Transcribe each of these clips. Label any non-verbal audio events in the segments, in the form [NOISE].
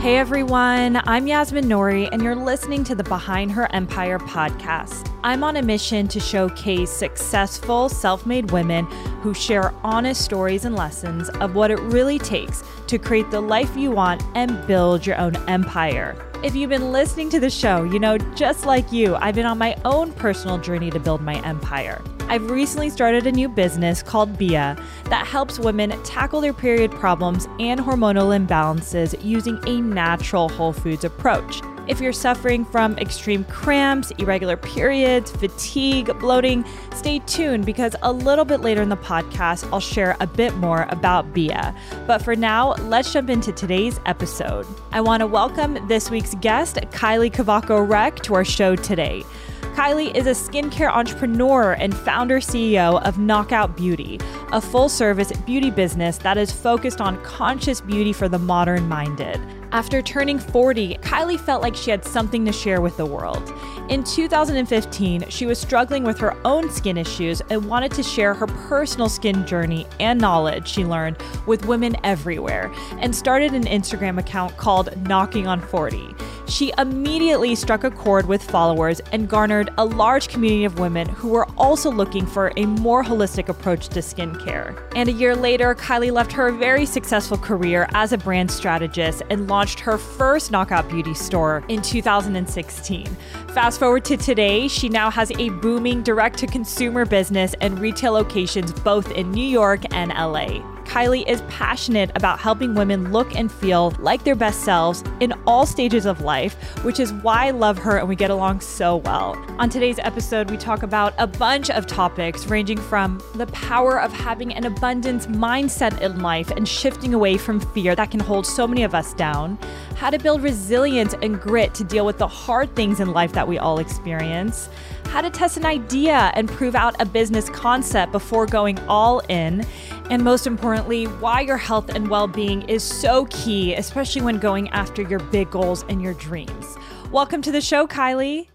Hey everyone, I'm Yasmin Nouri, and you're listening to the Behind Her Empire podcast. I'm on a mission to showcase successful, self made women who share honest stories and lessons of what it really takes to create the life you want and build your own empire. If you've been listening to the show, you know, just like you, I've been on my own personal journey to build my empire. I've recently started a new business called Bia that helps women tackle their period problems and hormonal imbalances using a natural whole foods approach. If you're suffering from extreme cramps, irregular periods, fatigue, bloating, stay tuned because a little bit later in the podcast, I'll share a bit more about Bia. But for now, let's jump into today's episode. I want to welcome this week's guest, Kylie Cavaco Reck, to our show today. Kylie is a skincare entrepreneur and founder CEO of Knockout Beauty, a full service beauty business that is focused on conscious beauty for the modern minded. After turning 40, Kylie felt like she had something to share with the world. In 2015, she was struggling with her own skin issues and wanted to share her personal skin journey and knowledge she learned with women everywhere and started an Instagram account called Knocking on 40. She immediately struck a chord with followers and garnered a large community of women who were also looking for a more holistic approach to skincare. And a year later, Kylie left her very successful career as a brand strategist and launched her first Knockout Beauty store in 2016. Fast forward to today, she now has a booming direct to consumer business and retail locations both in New York and LA. Kylie is passionate about helping women look and feel like their best selves in all stages of life, which is why I love her and we get along so well. On today's episode, we talk about a bunch of topics ranging from the power of having an abundance mindset in life and shifting away from fear that can hold so many of us down, how to build resilience and grit to deal with the hard things in life that we all experience how to test an idea and prove out a business concept before going all in, and most importantly, why your health and well being is so key, especially when going after your big goals and your dreams. Welcome to the show, Kylie.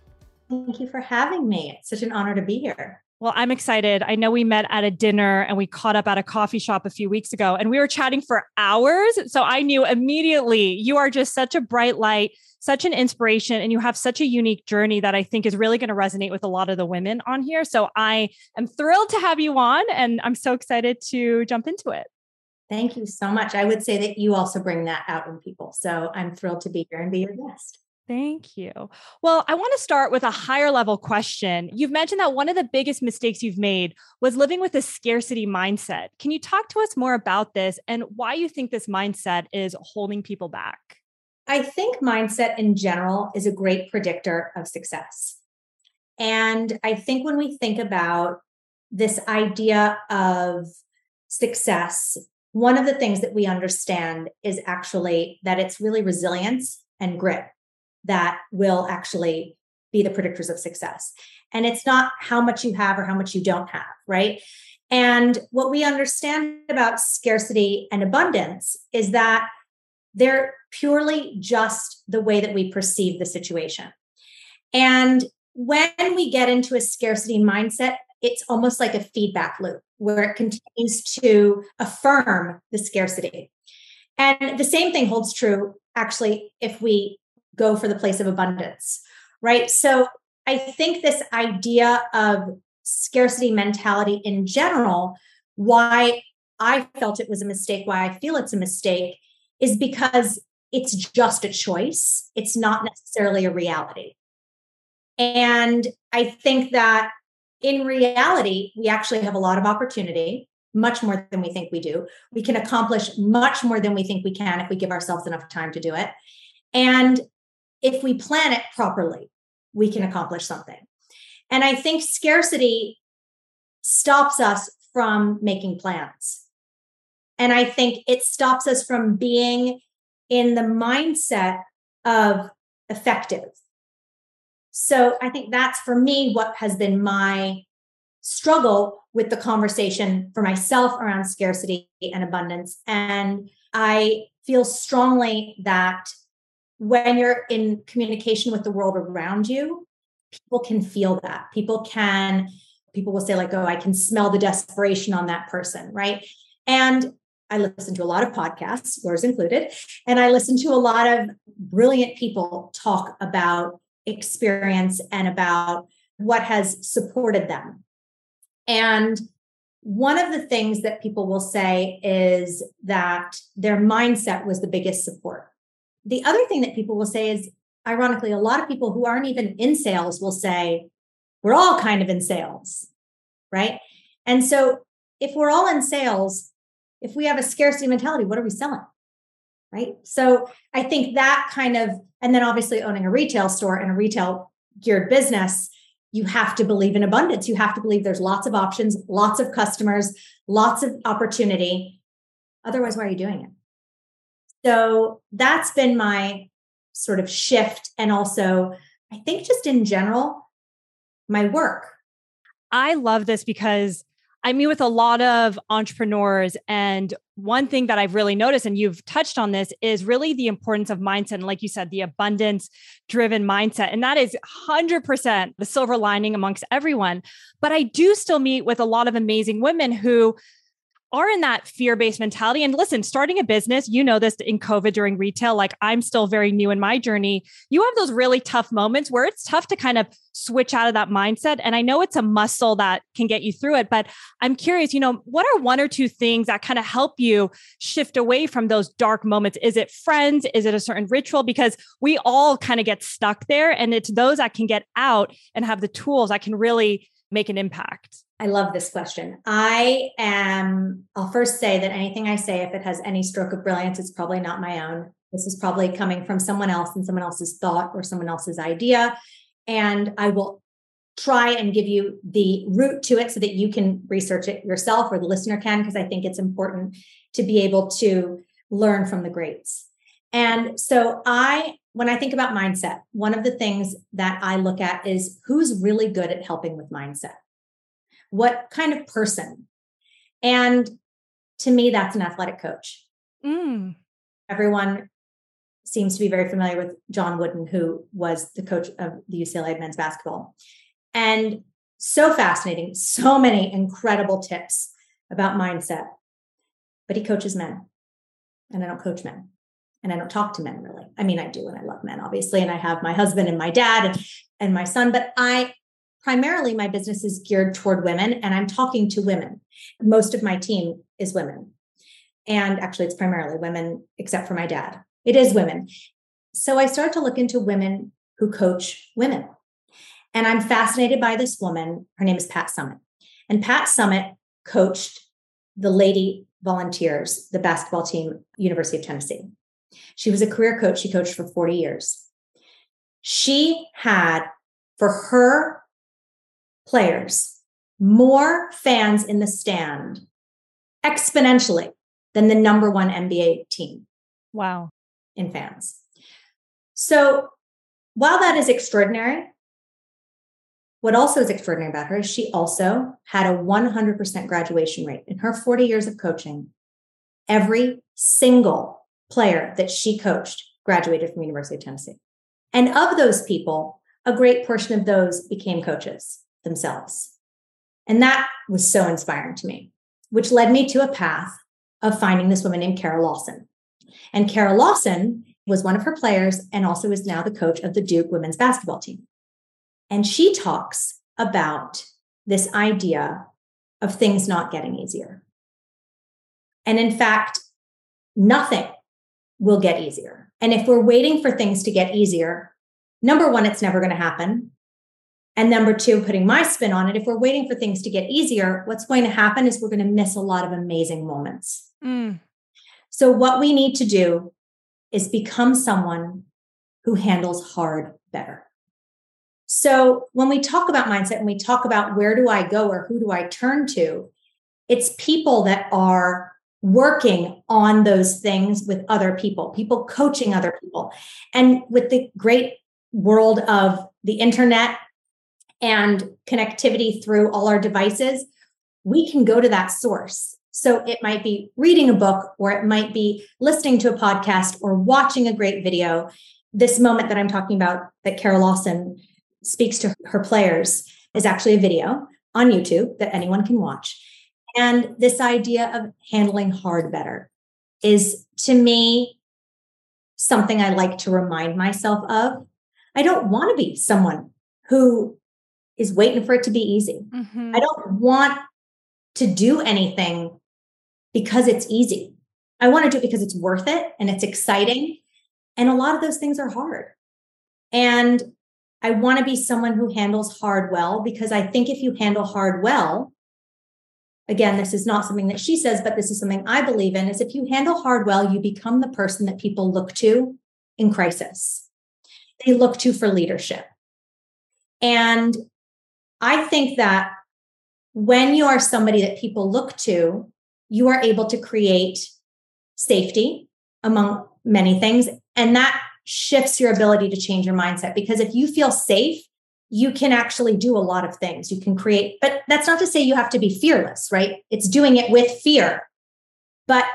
Thank you for having me. It's such an honor to be here. Well, I'm excited. I know we met at a dinner and we caught up at a coffee shop a few weeks ago and we were chatting for hours. So I knew immediately you are just such a bright light, such an inspiration and you have such a unique journey that I think is really going to resonate with a lot of the women on here. So I am thrilled to have you on and I'm so excited to jump into it. Thank you so much. I would say that you also bring that out in people. So I'm thrilled to be here and be your guest. Thank you. Well, I want to start with a higher level question. You've mentioned that one of the biggest mistakes you've made was living with a scarcity mindset. Can you talk to us more about this and why you think this mindset is holding people back? I think mindset in general is a great predictor of success. And I think when we think about this idea of success, one of the things that we understand is actually that it's really resilience and grit that will actually be the predictors of success. And it's not how much you have or how much you don't have, right? And what we understand about scarcity and abundance is that they're purely just the way that we perceive the situation. And when we get into a scarcity mindset, it's almost like a feedback loop where it continues to affirm the scarcity. And the same thing holds true actually if we go for the place of abundance, right? So I think this idea of scarcity mentality in general, why I felt it was a mistake, why I feel it's a mistake, is because it's just a choice. It's not necessarily a reality. And I think that in reality, we actually have a lot of opportunity, much more than we think we do. We can accomplish much more than we think we can if we give ourselves enough time to do it. And if we plan it properly, we can accomplish something. And I think scarcity stops us from making plans. And I think it stops us from being in the mindset of effective. So I think that's for me what has been my struggle with the conversation for myself around scarcity and abundance. And I feel strongly that when you're in communication with the world around you, people can feel that. People can, people will say, like, oh, I can smell the desperation on that person, right? And I listen to a lot of podcasts, yours included, and I listen to a lot of brilliant people talk about experience and about what has supported them. And one of the things that people will say is that their mindset was the biggest support. The other thing that people will say is, ironically, a lot of people who aren't even in sales will say, we're all kind of in sales, right? And so if we're all in sales, if we have a scarcity mentality, what are we selling? Right. So I think that kind of, and then obviously owning a retail store and a retail geared business, you have to believe in abundance. You have to believe there's lots of options, lots of customers, lots of opportunity. Otherwise, why are you doing it? So that's been my sort of shift. And also, I think just in general, my work. I love this because I meet with a lot of entrepreneurs. And one thing that I've really noticed, and you've touched on this, is really the importance of mindset. And like you said, the abundance driven mindset. And that is 100% the silver lining amongst everyone. But I do still meet with a lot of amazing women who are in that fear based mentality. And listen, starting a business, you know this in COVID during retail, like I'm still very new in my journey. You have those really tough moments where it's tough to kind of switch out of that mindset. And I know it's a muscle that can get you through it, but I'm curious, you know, what are one or two things that kind of help you shift away from those dark moments? Is it friends? Is it a certain ritual? Because we all kind of get stuck there. And it's those that can get out and have the tools that can really make an impact. I love this question. I am, I'll first say that anything I say, if it has any stroke of brilliance, it's probably not my own. This is probably coming from someone else and someone else's thought or someone else's idea. And I will try and give you the root to it so that you can research it yourself or the listener can, because I think it's important to be able to learn from the greats. And so I, when I think about mindset, one of the things that I look at is who's really good at helping with mindset what kind of person? And to me, that's an athletic coach. Mm. Everyone seems to be very familiar with John Wooden, who was the coach of the UCLA men's basketball. And so fascinating, so many incredible tips about mindset. But he coaches men, and I don't coach men, and I don't talk to men really. I mean, I do, and I love men, obviously, and I have my husband and my dad and, and my son, but I primarily my business is geared toward women and I'm talking to women. Most of my team is women. And actually, it's primarily women, except for my dad. It is women. So I started to look into women who coach women. And I'm fascinated by this woman. Her name is Pat Summitt. And Pat Summitt coached the Lady Volunteers, the basketball team, University of Tennessee. She was a career coach. She coached for 40 years. She had, for her players, more fans in the stand exponentially than the number one NBA team. Wow. In fans. So while that is extraordinary, what also is extraordinary about her is she also had a 100% graduation rate in her 40 years of coaching. Every single player that she coached graduated from University of Tennessee. And of those people, a great portion of those became coaches themselves. And that was so inspiring to me, which led me to a path of finding this woman named Kara Lawson. And Kara Lawson was one of her players and also is now the coach of the Duke women's basketball team. And she talks about this idea of things not getting easier. And in fact, nothing will get easier. And if we're waiting for things to get easier, number one, it's never going to happen. And number two, putting my spin on it, if we're waiting for things to get easier, what's going to happen is we're going to miss a lot of amazing moments. Mm. So, what we need to do is become someone who handles hard better. So, when we talk about mindset and we talk about where do I go or who do I turn to, it's people that are working on those things with other people, people coaching other people. And with the great world of the internet and connectivity through all our devices, we can go to that source. So it might be reading a book, or it might be listening to a podcast, or watching a great video. This moment that I'm talking about that Carol Lawson speaks to her players is actually a video on YouTube that anyone can watch. And this idea of handling hard better is to me something I like to remind myself of. I don't want to be someone who is waiting for it to be easy. Mm-hmm. I don't want to do anything because it's easy. I want to do it because it's worth it and it's exciting. And a lot of those things are hard. And I want to be someone who handles hard well because I think if you handle hard well, again, this is not something that she says, but this is something I believe in is if you handle hard well, you become the person that people look to in crisis. They look to for leadership. And I think that when you are somebody that people look to, you are able to create safety among many things. And that shifts your ability to change your mindset because if you feel safe, you can actually do a lot of things. You can create, but that's not to say you have to be fearless, right? It's doing it with fear. But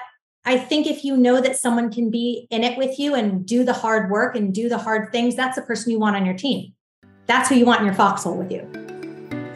I think if you know that someone can be in it with you and do the hard work and do the hard things, that's the person you want on your team. That's who you want in your foxhole with you.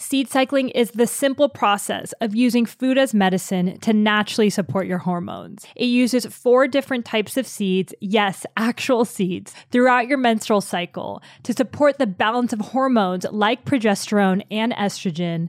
Seed cycling is the simple process of using food as medicine to naturally support your hormones. It uses four different types of seeds, yes, actual seeds, throughout your menstrual cycle to support the balance of hormones like progesterone and estrogen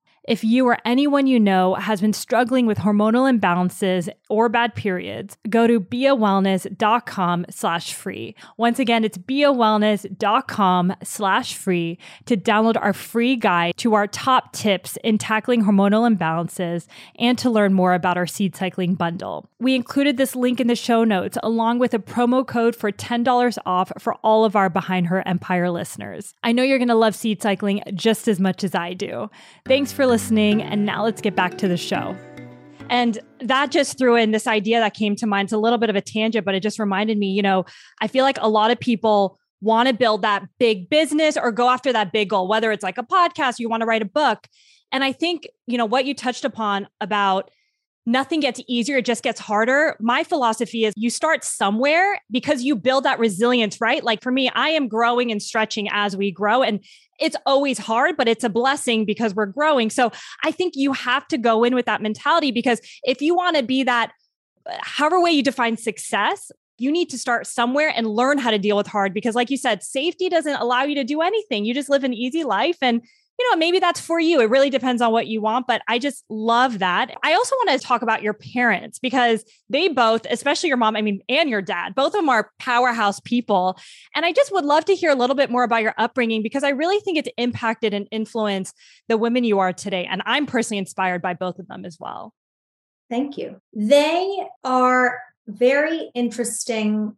If you or anyone you know has been struggling with hormonal imbalances or bad periods, go to biawellness.com slash free. Once again, it's biawellness.com slash free to download our free guide to our top tips in tackling hormonal imbalances and to learn more about our seed cycling bundle. We included this link in the show notes along with a promo code for $10 off for all of our Behind Her Empire listeners. I know you're going to love seed cycling just as much as I do. Thanks for listening. And now let's get back to the show. And that just threw in this idea that came to mind. It's a little bit of a tangent, but it just reminded me, you know, I feel like a lot of people want to build that big business or go after that big goal, whether it's like a podcast, you want to write a book. And I think, you know, what you touched upon about nothing gets easier, it just gets harder. My philosophy is you start somewhere because you build that resilience, right? Like for me, I am growing and stretching as we grow. And it's always hard, but it's a blessing because we're growing. So I think you have to go in with that mentality because if you want to be that, however way you define success, you need to start somewhere and learn how to deal with hard because like you said safety doesn't allow you to do anything you just live an easy life and you know, maybe that's for you. It really depends on what you want, but I just love that. I also want to talk about your parents because they both, especially your mom, I mean, and your dad, both of them are powerhouse people. And I just would love to hear a little bit more about your upbringing because I really think it's impacted and influenced the women you are today. And I'm personally inspired by both of them as well. Thank you. They are very interesting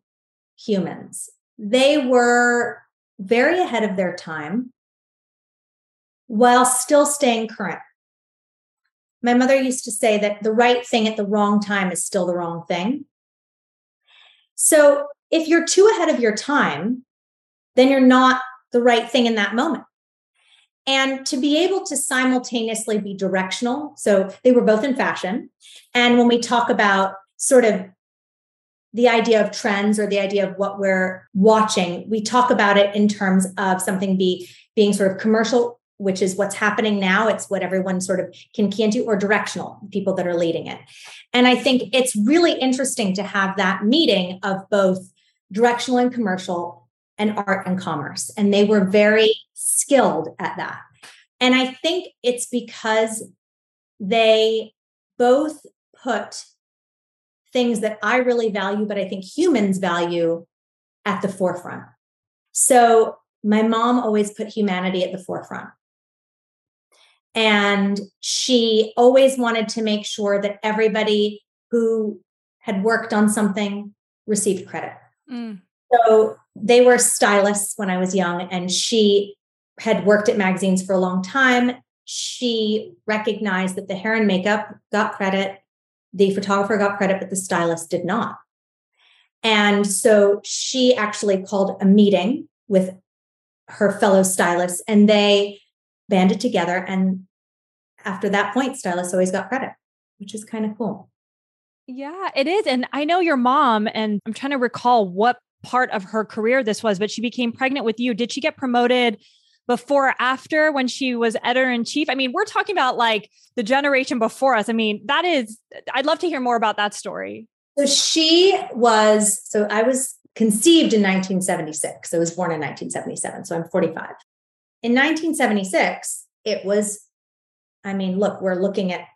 humans. They were very ahead of their time while still staying current. My mother used to say that the right thing at the wrong time is still the wrong thing. So if you're too ahead of your time, then you're not the right thing in that moment. And to be able to simultaneously be directional. So they were both in fashion. And when we talk about sort of the idea of trends or the idea of what we're watching, we talk about it in terms of something be being sort of commercial, which is what's happening now. It's what everyone sort of can can do, or directional, people that are leading it. And I think it's really interesting to have that meeting of both directional and commercial and art and commerce. And they were very skilled at that. And I think it's because they both put things that I really value, but I think humans value at the forefront. So my mom always put humanity at the forefront. And she always wanted to make sure that everybody who had worked on something received credit. Mm. So they were stylists when I was young, and she had worked at magazines for a long time. She recognized that the hair and makeup got credit, the photographer got credit, but the stylist did not. And so she actually called a meeting with her fellow stylists and they banded together. And after that point, stylists always got credit, which is kind of cool. Yeah, it is. And I know your mom, and I'm trying to recall what part of her career this was, but she became pregnant with you. Did she get promoted before or after when she was editor in chief? I mean, we're talking about like the generation before us. I mean, that is, I'd love to hear more about that story. So she was, so I was conceived in 1976. I was born in 1977. So I'm 45. In 1976, it was, I mean, look, we're looking at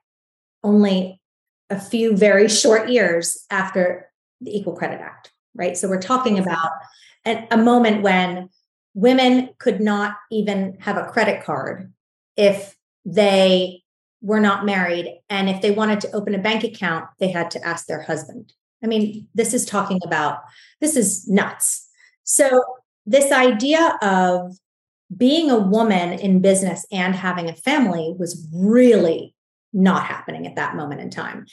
only a few very short years after the Equal Credit Act, right? So we're talking about a moment when women could not even have a credit card if they were not married. And if they wanted to open a bank account, they had to ask their husband. I mean, this is talking about, this is nuts. So, this idea of being a woman in business and having a family was really not happening at that moment in time.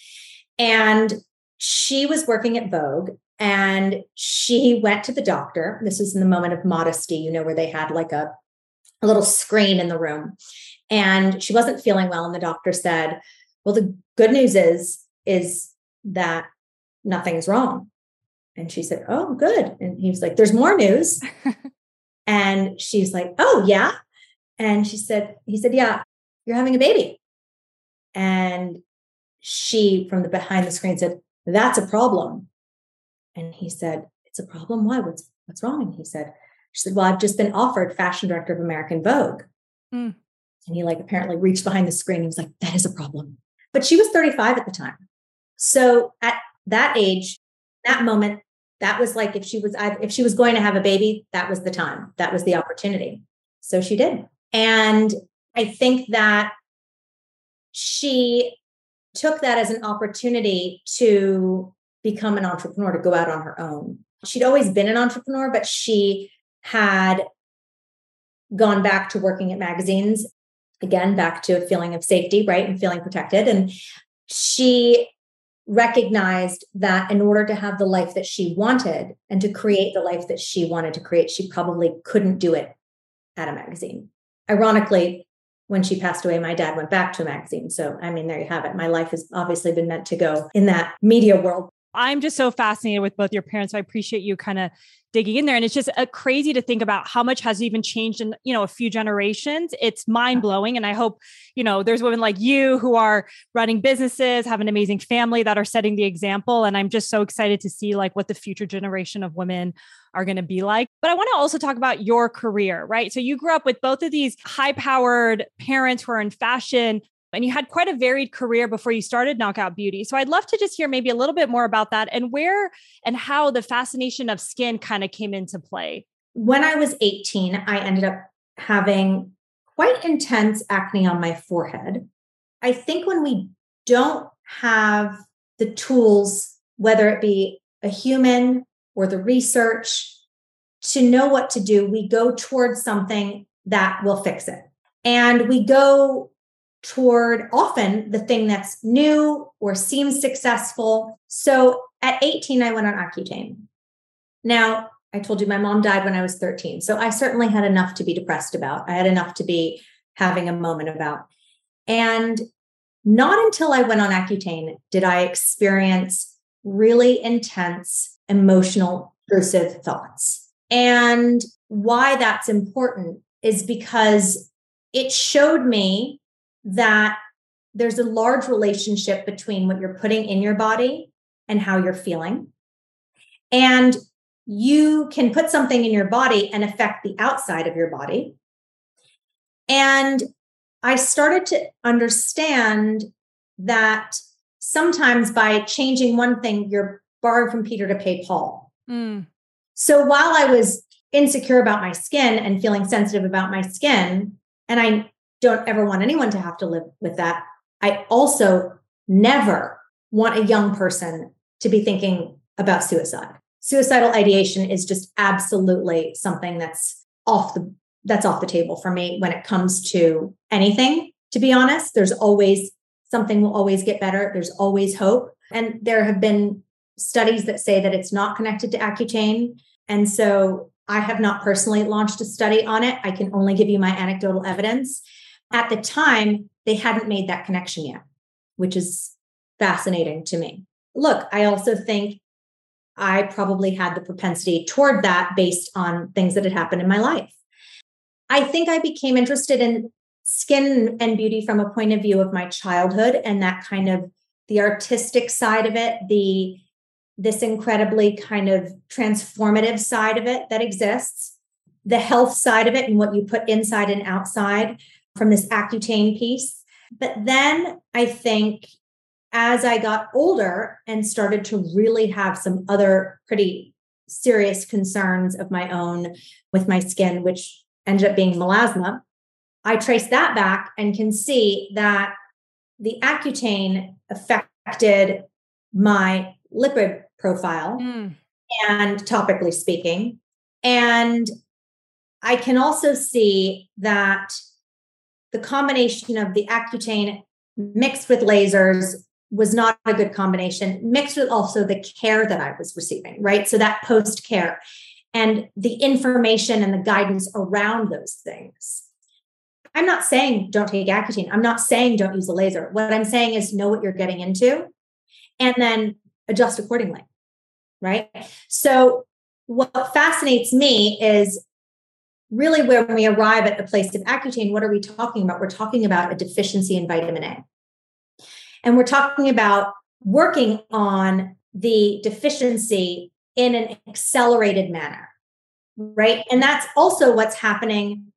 And she was working at Vogue and she went to the doctor. This was in the moment of modesty, you know, where they had like a, a little screen in the room. And she wasn't feeling well. And the doctor said, Well, the good news is, is that nothing's wrong. And she said, Oh, good. And he was like, There's more news. [LAUGHS] and she's like, Oh, yeah. And she said, He said, Yeah, you're having a baby. And she, from the behind the screen, said, That's a problem. And he said, It's a problem. Why? What's what's wrong? And he said, She said, Well, I've just been offered fashion director of American Vogue. Mm. And he like apparently reached behind the screen. He was like, That is a problem. But she was 35 at the time. So at that age, that moment, that was like if she was if she was going to have a baby, that was the time. That was the opportunity. So she did. And I think that she took that as an opportunity to become an entrepreneur, to go out on her own. She'd always been an entrepreneur, but she had gone back to working at magazines again back to a feeling of safety right and feeling protected and she recognized that in order to have the life that she wanted and to create the life that she wanted to create she probably couldn't do it at a magazine ironically when she passed away, my dad went back to a magazine. So, I mean, there you have it. My life has obviously been meant to go in that media world. I'm just so fascinated with both your parents. I appreciate you kind of digging in there. And it's just uh, crazy to think about how much has even changed in you know a few generations. It's mind blowing and i hope you know there's women like you who are running businesses have an amazing family that are setting the example. And i'm just so excited to see like what the future generation of women are going to be like. But i want to also talk about your career right? So you grew up with both of these high powered parents who are in fashion and you had quite a varied career before you started Knockout Beauty. So I'd love to just hear maybe a little bit more about that and where and how the fascination of skin kind of came into play. When I was 18, I ended up having quite intense acne on my forehead. I think when we don't have the tools, whether it be a human or the research, to know what to do, we go towards something that will fix it. And we go toward often the thing that's new or seems successful. So at 18, I went on Accutane. Now, I told you my mom died when I was 13. So I certainly had enough to be depressed about. I had enough to be having a moment about. And not until I went on Accutane did I experience really intense emotional intrusive thoughts. And why that's important is because it showed me that there's a large relationship between what you're putting in your body and how you're feeling. And you can put something in your body and affect the outside of your body. And I started to understand that sometimes by changing one thing, you're borrowing from Peter to pay Paul. Mm. So while I was insecure about my skin and feeling sensitive about my skin, and I don't ever want anyone to have to live with that. I also never want a young person to be thinking about suicide. Suicidal ideation is just absolutely something that's off the that's off the table for me when it comes to anything. To be honest, there's always something will always get better. There's always hope. And there have been studies that say that it's not connected to Accutane. And so I have not personally launched a study on it. I can only give you my anecdotal evidence at the time, they hadn't made that connection yet, which is fascinating to me. Look, I also think I probably had the propensity toward that based on things that had happened in my life. I think I became interested in skin and beauty from a point of view of my childhood and that kind of the artistic side of it, the this incredibly kind of transformative side of it that exists, the health side of it and what you put inside and outside from this Accutane piece. But then I think as I got older and started to really have some other pretty serious concerns of my own with my skin, which ended up being melasma, I traced that back and can see that the Accutane affected my lipid profile mm. and topically speaking. And I can also see that the combination of the Accutane mixed with lasers was not a good combination, mixed with also the care that I was receiving, right? So that post care and the information and the guidance around those things. I'm not saying don't take Accutane. I'm not saying don't use a laser. What I'm saying is know what you're getting into and then adjust accordingly, right? So, what fascinates me is really when we arrive at the place of Accutane, what are we talking about? We're talking about a deficiency in vitamin A. And we're talking about working on the deficiency in an accelerated manner, right? And that's also what's happening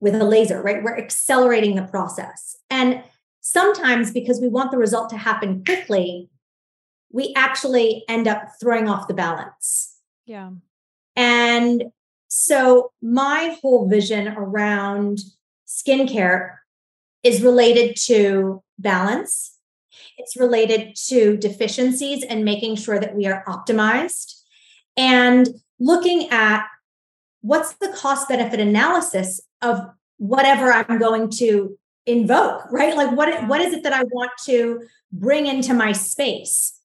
with a laser, right? We're accelerating the process. And sometimes because we want the result to happen quickly, we actually end up throwing off the balance. Yeah. And so, my whole vision around skincare is related to balance, it's related to deficiencies and making sure that we are optimized and looking at what's the cost benefit analysis of whatever I'm going to invoke, right? Like what what is it that I want to bring into my space?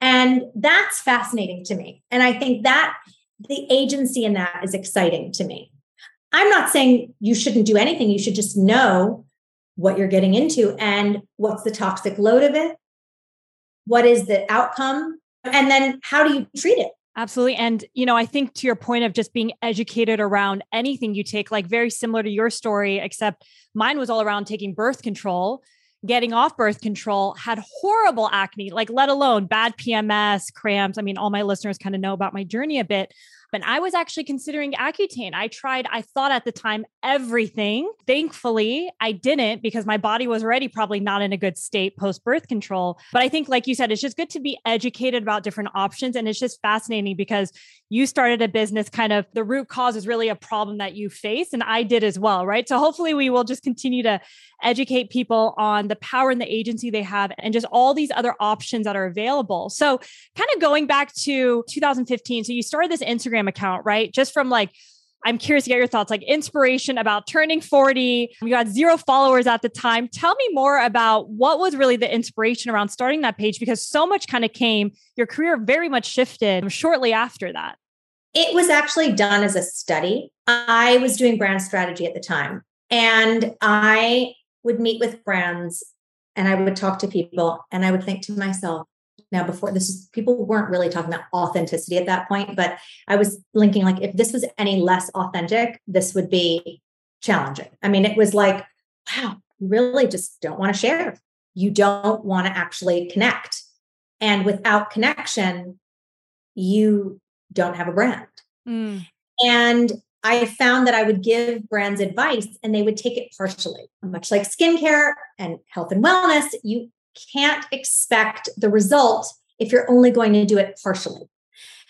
And that's fascinating to me. And I think that the agency in that is exciting to me. I'm not saying you shouldn't do anything. You should just know what you're getting into and what's the toxic load of it. What is the outcome? And then how do you treat it? Absolutely. And, you know, I think to your point of just being educated around anything you take, like very similar to your story, except mine was all around taking birth control, getting off birth control, had horrible acne, like let alone bad PMS, cramps. I mean, all my listeners kind of know about my journey a bit. And I was actually considering Accutane. I tried, I thought at the time, everything. Thankfully, I didn't because my body was already probably not in a good state post birth control. But I think, like you said, it's just good to be educated about different options. And it's just fascinating because you started a business kind of the root cause is really a problem that you face. And I did as well, right? So hopefully we will just continue to educate people on the power and the agency they have and just all these other options that are available. So, kind of going back to 2015, so you started this Instagram account, right? Just from like, I'm curious to get your thoughts, like inspiration about turning 40. You had zero followers at the time. Tell me more about what was really the inspiration around starting that page because so much kind of came, your career very much shifted shortly after that. It was actually done as a study. I was doing brand strategy at the time, and I would meet with brands and I would talk to people and I would think to myself, now before this is people weren't really talking about authenticity at that point, but I was linking like if this was any less authentic, this would be challenging. I mean, it was like, wow, you really just don't want to share. You don't want to actually connect. And without connection, you don't have a brand. Mm. And I found that I would give brands advice and they would take it partially. Much like skincare and health and wellness, you can't expect the result if you're only going to do it partially.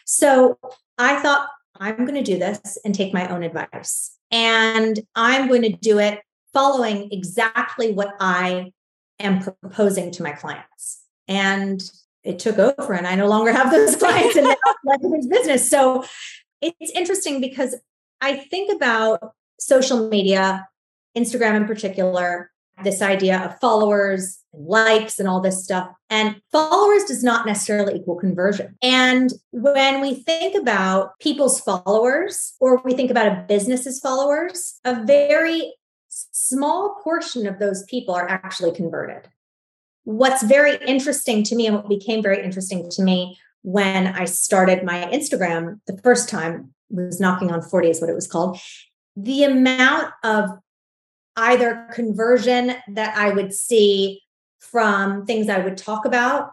So I thought, I'm going to do this and take my own advice. And I'm going to do it following exactly what I am proposing to my clients. And it took over, and I no longer have those clients [LAUGHS] in the business. So it's interesting because I think about social media, Instagram in particular, this idea of followers and likes and all this stuff. And followers does not necessarily equal conversion. And when we think about people's followers or we think about a business's followers, a very small portion of those people are actually converted. What's very interesting to me and what became very interesting to me when I started my Instagram the first time was knocking on 40 is what it was called. The amount of either conversion that I would see from things I would talk about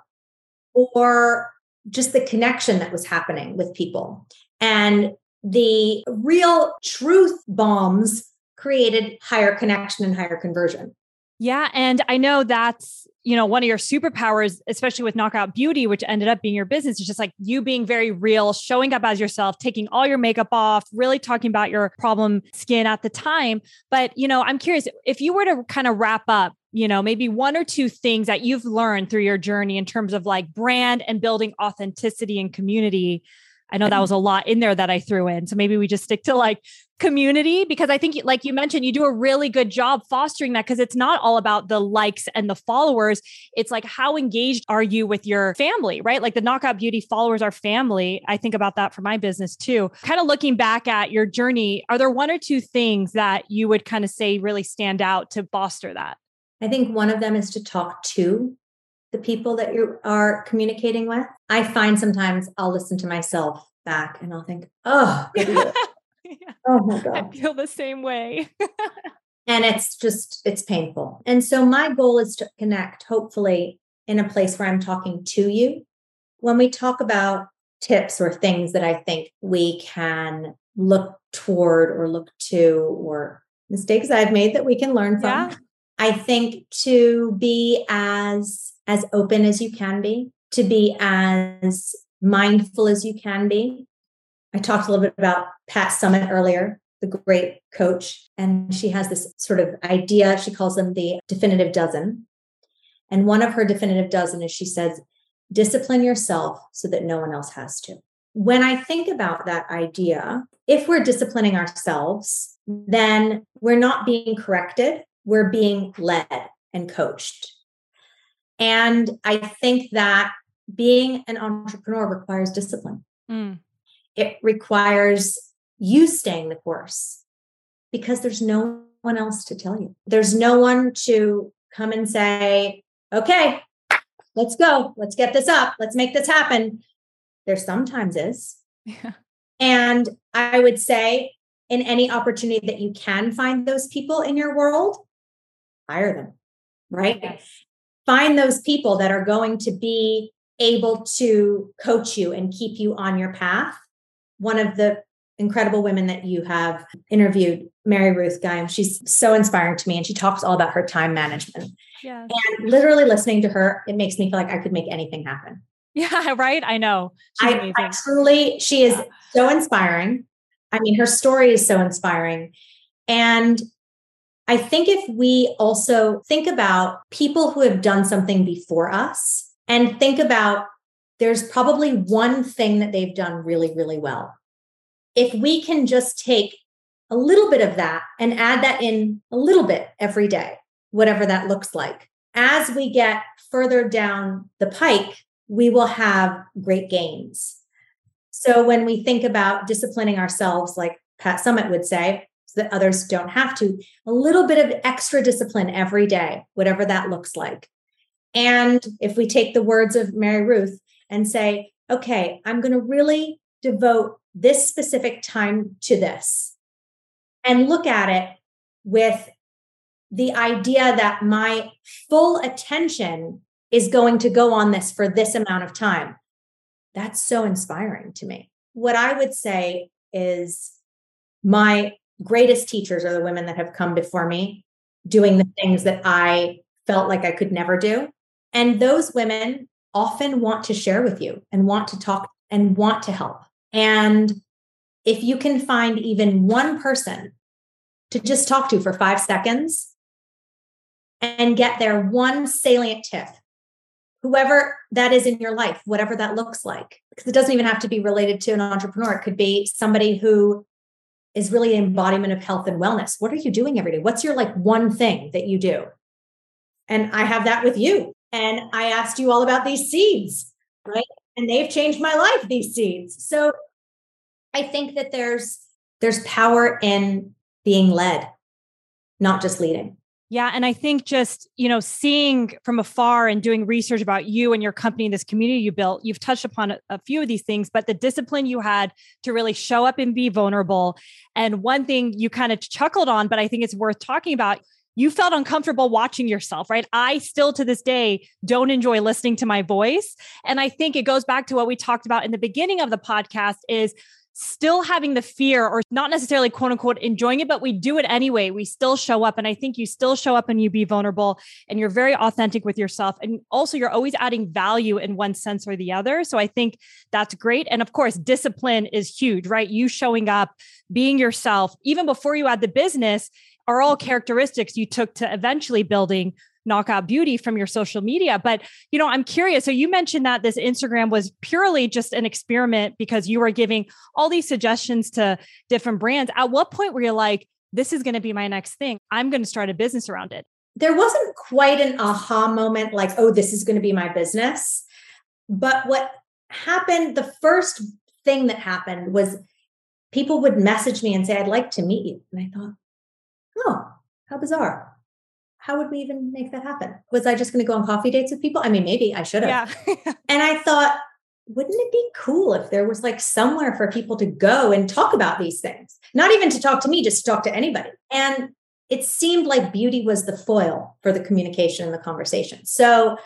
or just the connection that was happening with people. And the real truth bombs created higher connection and higher conversion. Yeah. And I know that's, you know, one of your superpowers, especially with Knockout Beauty, which ended up being your business, is just like you being very real, showing up as yourself, taking all your makeup off, really talking about your problem skin at the time. But, you know, I'm curious if you were to kind of wrap up, you know, maybe one or two things that you've learned through your journey in terms of like brand and building authenticity and community I know that was a lot in there that I threw in. So maybe we just stick to like community because I think, like you mentioned, you do a really good job fostering that because it's not all about the likes and the followers. It's like, how engaged are you with your family, right? Like the Knockout Beauty followers are family. I think about that for my business too. Kind of looking back at your journey, are there one or two things that you would kind of say really stand out to foster that? I think one of them is to talk to the people that you are communicating with. I find sometimes I'll listen to myself back and I'll think, oh. [LAUGHS] [LAUGHS] oh my God. I feel the same way. [LAUGHS] and it's just, it's painful. And so my goal is to connect, hopefully, in a place where I'm talking to you. When we talk about tips or things that I think we can look toward or look to or mistakes I've made that we can learn from. Yeah. I think to be as as open as you can be, to be as mindful as you can be. I talked a little bit about Pat Summitt earlier, the great coach, and she has this sort of idea. She calls them the definitive dozen. And one of her definitive dozen is she says, discipline yourself so that no one else has to. When I think about that idea, if we're disciplining ourselves, then we're not being corrected, we're being led and coached. And I think that being an entrepreneur requires discipline. Mm. It requires you staying the course because there's no one else to tell you. There's no one to come and say, okay, let's go. Let's get this up. Let's make this happen. There sometimes is, Yeah. And I would say, in any opportunity that you can find those people in your world, hire them, right? Yes. Find those people that are going to be able to coach you and keep you on your path. One of the incredible women that you have interviewed, Mary Ruth Guy, she's so inspiring to me. And she talks all about her time management. Yeah. And literally listening to her, it makes me feel like I could make anything happen. Yeah, [LAUGHS] right. I know. I, I, truly, she is so inspiring. I mean, her story is so inspiring. And I think if we also think about people who have done something before us and think about there's probably one thing that they've done really, really well. If we can just take a little bit of that and add that in a little bit every day, whatever that looks like, as we get further down the pike, we will have great gains. So when we think about disciplining ourselves, like Pat Summitt would say, so that others don't have to, a little bit of extra discipline every day, whatever that looks like. And if we take the words of Mary Ruth and say, okay, I'm going to really devote this specific time to this and look at it with the idea that my full attention is going to go on this for this amount of time. That's so inspiring to me. What I would say is my greatest teachers are the women that have come before me doing the things that I felt like I could never do. And those women often want to share with you and want to talk and want to help. And if you can find even one person to just talk to for five seconds and get their one salient tip, whoever that is in your life, whatever that looks like, because it doesn't even have to be related to an entrepreneur. It could be somebody who is really an embodiment of health and wellness. What are you doing every day? What's your like one thing that you do? And I have that with you. And I asked you all about these seeds, right? And they've changed my life, these seeds. So I think that there's there's power in being led, not just leading. Yeah. And I think just, you know, seeing from afar and doing research about you and your company, this community you built, you've touched upon a, a, few of these things, but the discipline you had to really show up and be vulnerable. And one thing you kind of chuckled on, but I think it's worth talking about. You felt uncomfortable watching yourself, right? I still to this day don't enjoy listening to my voice. And I think it goes back to what we talked about in the beginning of the podcast is still having the fear or not necessarily quote unquote enjoying it, but we do it anyway. We still show up. And I think you still show up and you be vulnerable and you're very authentic with yourself. And also, you're always adding value in one sense or the other. So I think that's great. And of course, discipline is huge, right? You showing up, being yourself, even before you add the business, are all characteristics you took to eventually building knockout beauty from your social media. But you know i'm curious so you mentioned that this instagram was purely just an experiment because you were giving all these suggestions to different brands. At what point were you like this is going to be my next thing. I'm going to start a business around it there wasn't quite an aha moment like oh this is going to be my business. But what happened the first thing that happened was people would message me and say i'd like to meet you. And i thought oh how bizarre how would we even make that happen? Was I just going to go on coffee dates with people? I mean, maybe I should have. Yeah. [LAUGHS] and I thought, wouldn't it be cool if there was like somewhere for people to go and talk about these things? Not even to talk to me, just to talk to anybody. And it seemed like beauty was the foil for the communication and the conversation. So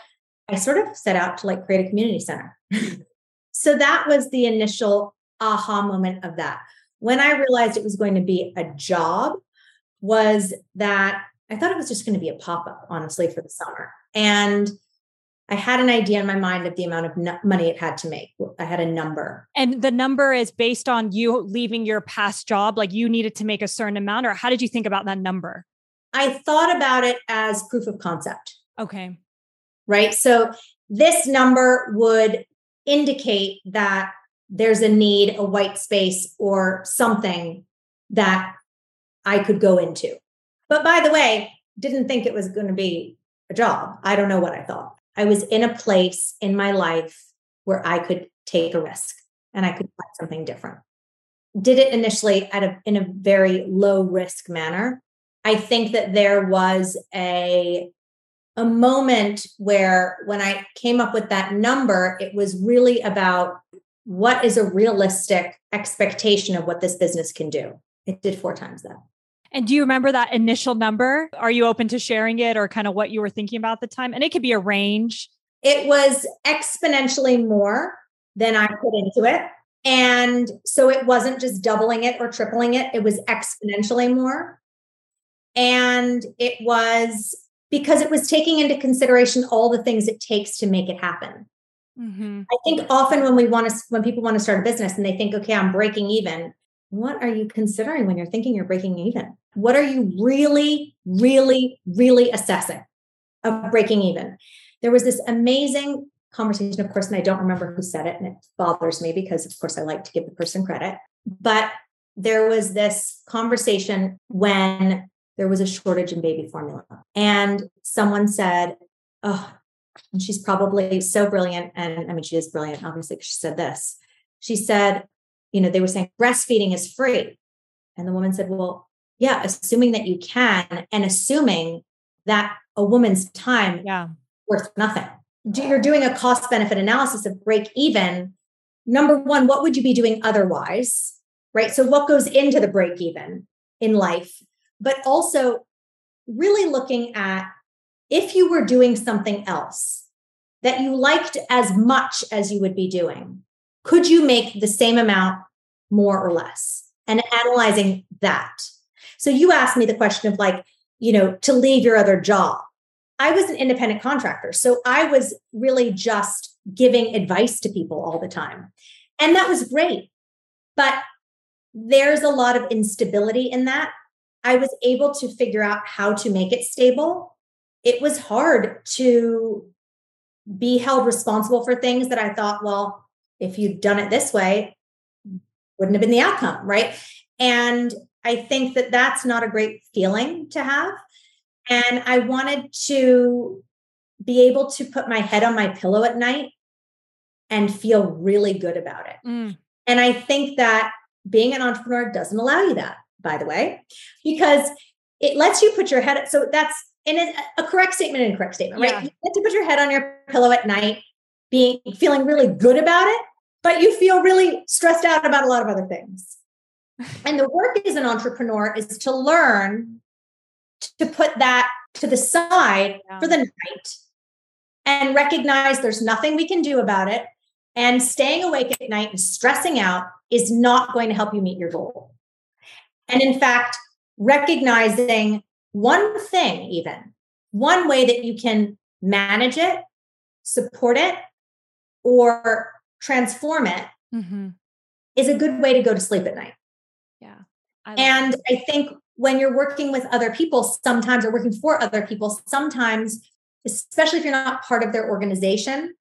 I sort of set out to like create a community center. [LAUGHS] so that was the initial aha moment of that. When I realized it was going to be a job, was that I thought it was just going to be a pop up, honestly, for the summer. And I had an idea in my mind of the amount of money it had to make. I had a number. And the number is based on you leaving your past job, like you needed to make a certain amount, or how did you think about that number? I thought about it as proof of concept. Okay. Right. So this number would indicate that there's a need, a white space, or something that I could go into. But by the way, didn't think it was going to be a job. I don't know what I thought. I was in a place in my life where I could take a risk and I could find something different. Did it initially at a in a very low risk manner. I think that there was a a moment where when I came up with that number, it was really about what is a realistic expectation of what this business can do? It did four times that. And do you remember that initial number? Are you open to sharing it or kind of what you were thinking about at the time? And it could be a range. It was exponentially more than I put into it. And so it wasn't just doubling it or tripling it, it was exponentially more. And it was because it was taking into consideration all the things it takes to make it happen. Mm-hmm. I think often when we want to, when people want to start a business and they think, okay, I'm breaking even, what are you considering when you're thinking you're breaking even? What are you really, really, really assessing of breaking even? There was this amazing conversation, of course, and I don't remember who said it, and it bothers me because, of course, I like to give the person credit. But there was this conversation when there was a shortage in baby formula. And someone said, Oh, and she's probably so brilliant. And I mean, she is brilliant, obviously, she said this. She said, You know, they were saying breastfeeding is free. And the woman said, Well, yeah, assuming that you can, and assuming that a woman's time yeah. worth nothing. You're doing a cost benefit analysis of break even. Number one, what would you be doing otherwise? Right. So, what goes into the break even in life? but also really looking at if you were doing something else that you liked as much as you would be doing, could you make the same amount more or less? And analyzing that. So you asked me the question of like, you know, to leave your other job. I was an independent contractor. So I was really just giving advice to people all the time. And that was great. But there's a lot of instability in that. I was able to figure out how to make it stable. It was hard to be held responsible for things that I thought, well, if you'd done it this way, wouldn't have been the outcome, right? And I think that that's not a great feeling to have. And I wanted to be able to put my head on my pillow at night and feel really good about it. Mm. And I think that being an entrepreneur doesn't allow you that by the way, because it lets you put your head. So that's in a, correct statement and incorrect statement, right? Yeah. You get to put your head on your pillow at night, being feeling really good about it, but you feel really stressed out about a lot of other things. And the work as an entrepreneur is to learn to put that to the side yeah. for the night and recognize there's nothing we can do about it. And staying awake at night and stressing out is not going to help you meet your goal. And in fact, recognizing one thing, even one way that you can manage it, support it, or transform it mm-hmm. is a good way to go to sleep at night. I and that. I think when you're working with other people, sometimes or working for other people, sometimes, especially if you're not part of their organization,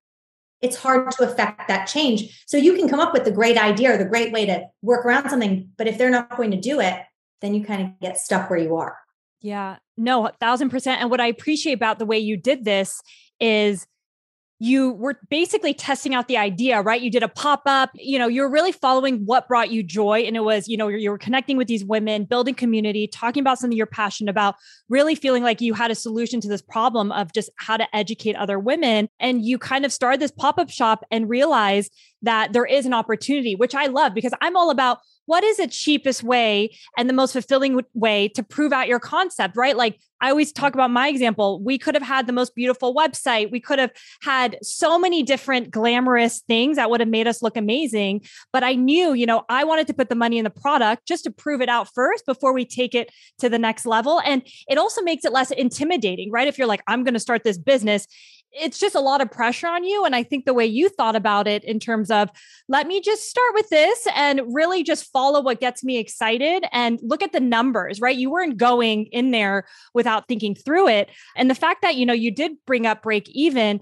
it's hard to affect that change. So you can come up with the great idea or the great way to work around something, but if they're not going to do it, then you kind of get stuck where you are. Yeah, no, a thousand percent. And what I appreciate about the way you did this is you were basically testing out the idea, right? You did a pop up, you know, you're really following what brought you joy. And it was, you know, you were connecting with these women, building community, talking about something you're passionate about, really feeling like you had a solution to this problem of just how to educate other women. And you kind of started this pop up shop and realized that there is an opportunity, which I love because I'm all about what is the cheapest way and the most fulfilling way to prove out your concept, right? Like I always talk about my example. We could have had the most beautiful website. We could have had so many different glamorous things that would have made us look amazing. But I knew, you know, I wanted to put the money in the product just to prove it out first before we take it to the next level. And it also makes it less intimidating, right? If you're like, I'm going to start this business, it's just a lot of pressure on you. And I think the way you thought about it in terms of let me just start with this and really just follow what gets me excited and look at the numbers, right? You weren't going in there without thinking through it. And the fact that, you know, you did bring up break even.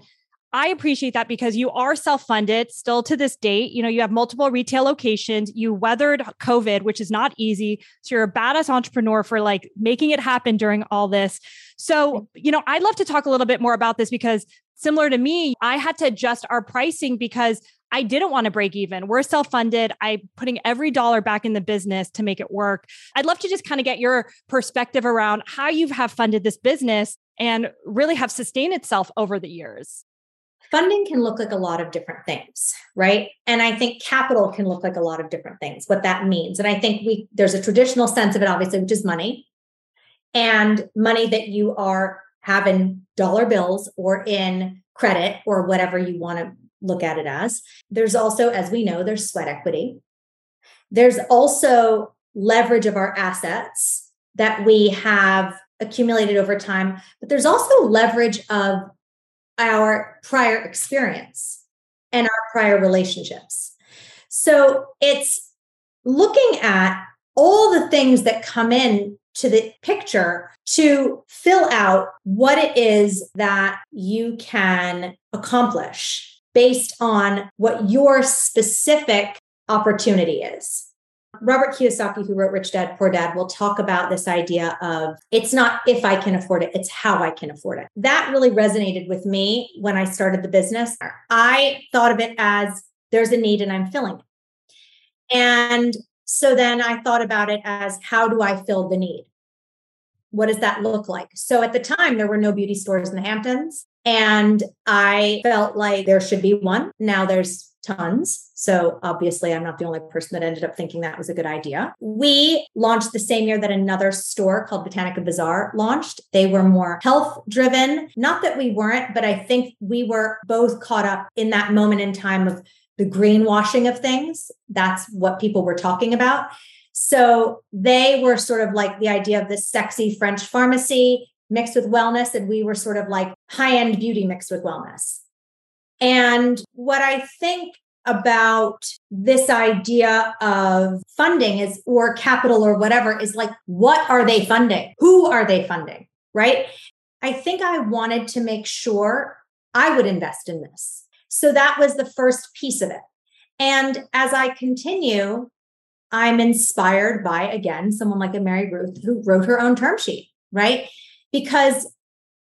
I appreciate that because you are self-funded still to this date. You know, you have multiple retail locations. You weathered COVID, which is not easy. So you're a badass entrepreneur for like making it happen during all this. So, you know, I'd love to talk a little bit more about this because similar to me, I had to adjust our pricing because I didn't want to break even. We're self funded. I'm putting every dollar back in the business to make it work. I'd love to just kind of get your perspective around how you have funded this business and really have sustained itself over the years. funding can look like a lot of different things right and i think capital can look like a lot of different things what that means and i think we there's a traditional sense of it obviously which is money and money that you are having dollar bills or in credit or whatever you want to look at it as there's also as we know there's sweat equity there's also leverage of our assets that we have accumulated over time but there's also leverage of our prior experience and our prior relationships. So it's looking at all the things that come in to the picture to fill out what it is that you can accomplish based on what your specific opportunity is. Robert Kiyosaki, who wrote Rich Dad Poor Dad, will talk about this idea of it's not if I can afford it, it's how I can afford it. That really resonated with me when I started the business. I thought of it as there's a need and I'm filling it. And so then I thought about it as how do I fill the need? What does that look like? So at the time, there were no beauty stores in the Hamptons. And I felt like there should be one. Now there's tons. So obviously, I'm not the only person that ended up thinking that was a good idea. We launched the same year that another store called Botanica Bazaar launched. They were more health driven. Not that we weren't, but I think we were both caught up in that moment in time of the greenwashing of things. That's what people were talking about. So they were sort of like the idea of this sexy French pharmacy mixed with wellness. And we were sort of like high end beauty mixed with wellness. And what I think about this idea of funding is or capital or whatever is like what are they funding who are they funding right i think i wanted to make sure i would invest in this so that was the first piece of it and as i continue i'm inspired by again someone like a mary ruth who wrote her own term sheet right because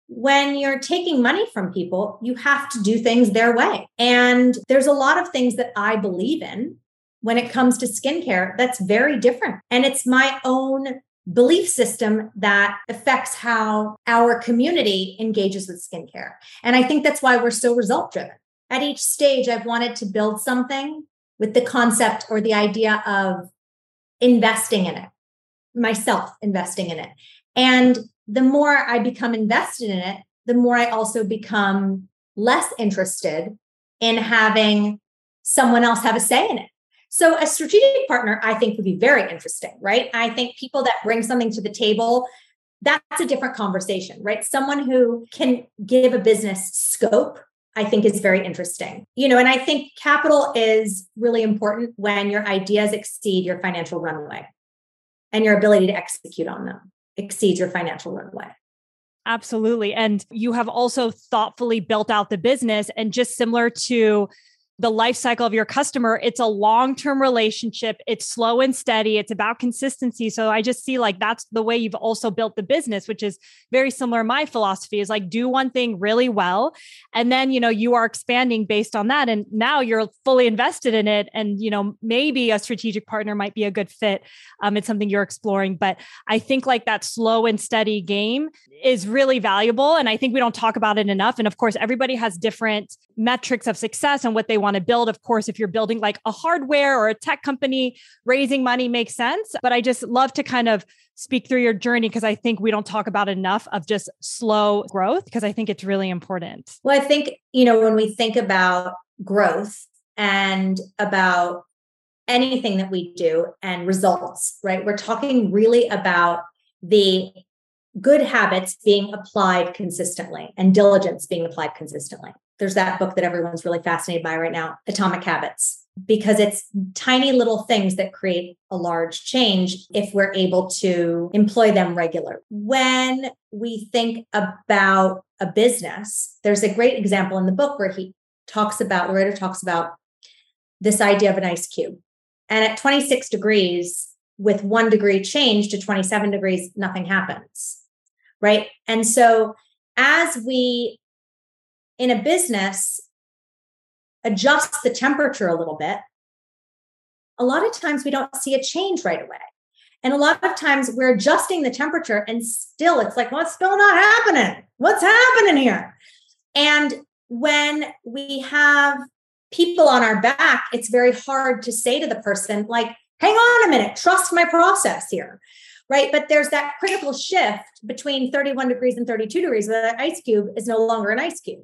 when you're taking money from people, you have to do things their way. And there's a lot of things that I believe in when it comes to skincare that's very different. And it's my own belief system that affects how our community engages with skincare. And I think that's why we're so result driven. At each stage, I've wanted to build something with the concept or the idea of investing in it, myself investing in it. And the more I become invested in it, the more I also become less interested in having someone else have a say in it. So, a strategic partner, I think, would be very interesting, right? I think people that bring something to the table, that's a different conversation, right? Someone who can give a business scope, I think, is very interesting. You know, and I think capital is really important when your ideas exceed your financial runway and your ability to execute on them exceeds your financial runway. Absolutely. And you have also thoughtfully built out the business and just similar to the life cycle of your customer. It's a long term relationship. It's slow and steady. It's about consistency. So I just see like that's the way you've also built the business, which is very similar. My philosophy is like do one thing really well. And then, you know, you are expanding based on that. And now you're fully invested in it. And, you know, maybe a strategic partner might be a good fit. Um, it's something you're exploring. But I think like that slow and steady game is really valuable. And I think we don't talk about it enough. And of course, everybody has different metrics of success and what they want to build. Of course, if you're building like a hardware or a tech company, raising money makes sense. But I just love to kind of speak through your journey because I think we don't talk about enough of just slow growth because I think it's really important. Well, I think, you know, when we think about growth and about anything that we do and results, right? We're talking really about the good habits being applied consistently and diligence being applied consistently there's that book that everyone's really fascinated by right now, Atomic Habits, because it's tiny little things that create a large change if we're able to employ them regularly. When we think about a business, there's a great example in the book where he talks about, the writer talks about this idea of an ice cube. And at 26 degrees, with one degree change to 27 degrees, nothing happens. Right. And so as we in a business adjust the temperature a little bit, a lot of times we don't see a change right away. And a lot of times we're adjusting the temperature and still it's like, what's still not happening? What's happening here? And when we have people on our back, it's very hard to say to the person, like, hang on a minute, trust my process here. Right. But there's that critical shift between 31 degrees and 32 degrees where that ice cube is no longer an ice cube.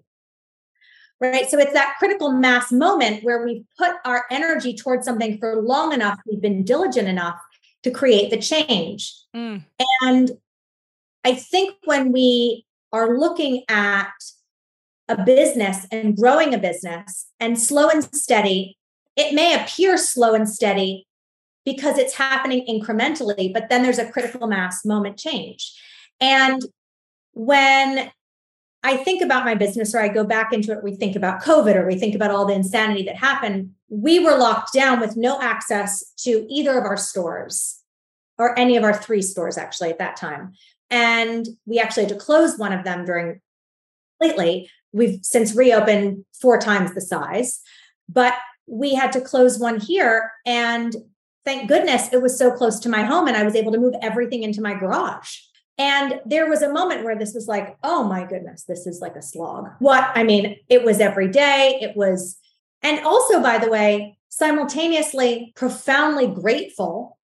Right. So it's that critical mass moment where we've put our energy towards something for long enough, we've been diligent enough to create the change. Mm. And I think when we are looking at a business and growing a business and slow and steady, it may appear slow and steady because it's happening incrementally, but then there's a critical mass moment change. And when I think about my business or I go back into it, we think about COVID or we think about all the insanity that happened. We were locked down with no access to either of our stores or any of our three stores actually at that time. And we actually had to close one of them during lately. We've since reopened four times the size, but we had to close one here. And thank goodness it was so close to my home and I was able to move everything into my garage. And there was a moment where this was like, oh my goodness, this is like a slog. What? I mean, it was every day. It was, and also, by the way, simultaneously profoundly grateful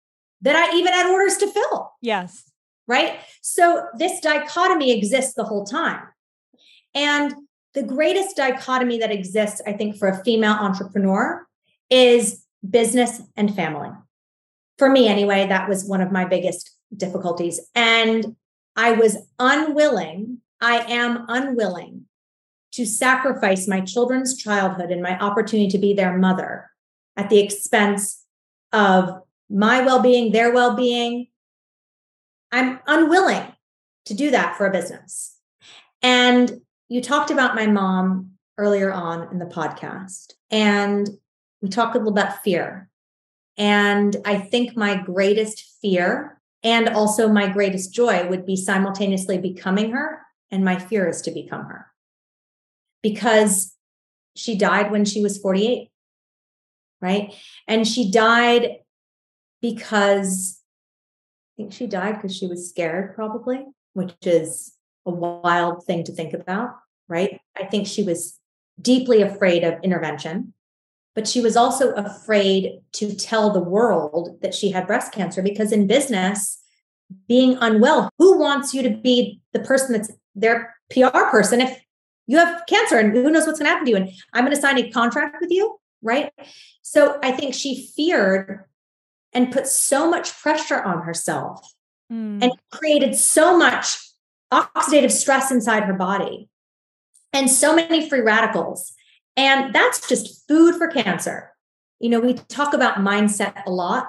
that I even had orders to fill. Yes. Right. So this dichotomy exists the whole time. And the greatest dichotomy that exists, I think, for a female entrepreneur is business and family. For me, anyway, that was one of my biggest difficulties. And I was unwilling, I am unwilling to sacrifice my children's childhood and my opportunity to be their mother at the expense of my well being, their well being. I'm unwilling to do that for a business. And you talked about my mom earlier on in the podcast, and we talked a little about fear. And I think my greatest fear and also my greatest joy would be simultaneously becoming her, and my fear is to become her because she died when she was 48, right? And she died because I think she died because she was scared, probably, which is a wild thing to think about, right? I think she was deeply afraid of intervention, but she was also afraid to tell the world that she had breast cancer because in business, being unwell, who wants you to be the person that's their PR person if you have cancer and who knows what's going to happen to you? And I'm going to sign a contract with you, right? So I think she feared and put so much pressure on herself mm. and created so much oxidative stress inside her body and so many free radicals. And that's just food for cancer. You know, we talk about mindset a lot.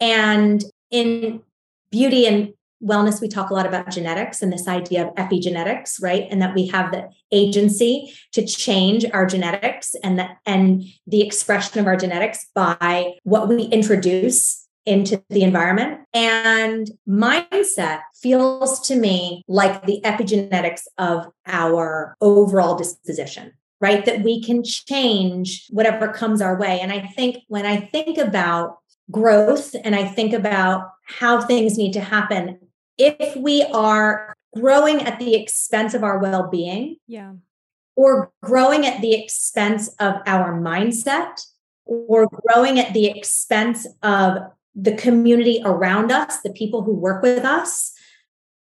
And in beauty and wellness, we talk a lot about genetics and this idea of epigenetics, right? And that we have the agency to change our genetics and that and the expression of our genetics by what we introduce into the environment. And mindset feels to me like the epigenetics of our overall disposition right? That we can change whatever comes our way. And I think when I think about growth and I think about how things need to happen, if we are growing at the expense of our well-being yeah or growing at the expense of our mindset or growing at the expense of the community around us the people who work with us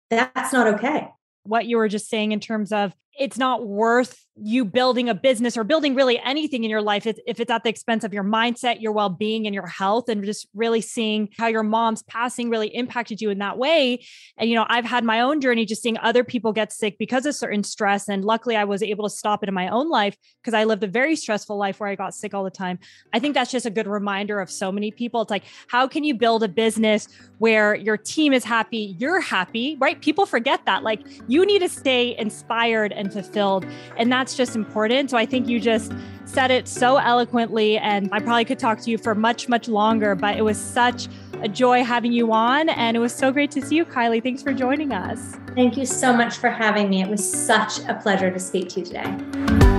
that's not okay what you were just saying in terms of it's not worth you building a business or building really anything in your life if, it's at the expense of your mindset, your well being, and your health, and just really seeing how your mom's passing really impacted you in that way. And, you know, I've had my own journey just seeing other people get sick because of certain stress. And luckily, I was able to stop it in my own life because I lived a very stressful life where I got sick all the time. I think that's just a good reminder of so many people. It's like, how can you build a business where your team is happy, you're happy, right? People forget that. Like, you need to stay inspired and fulfilled. And that's just important. So I think you just said it so eloquently. And I probably could talk to you for much, much longer, but it was such a joy having you on. And it was so great to see you, Kylie. Thanks for joining us. Thank you so much for having me. It was such a pleasure to speak to you today.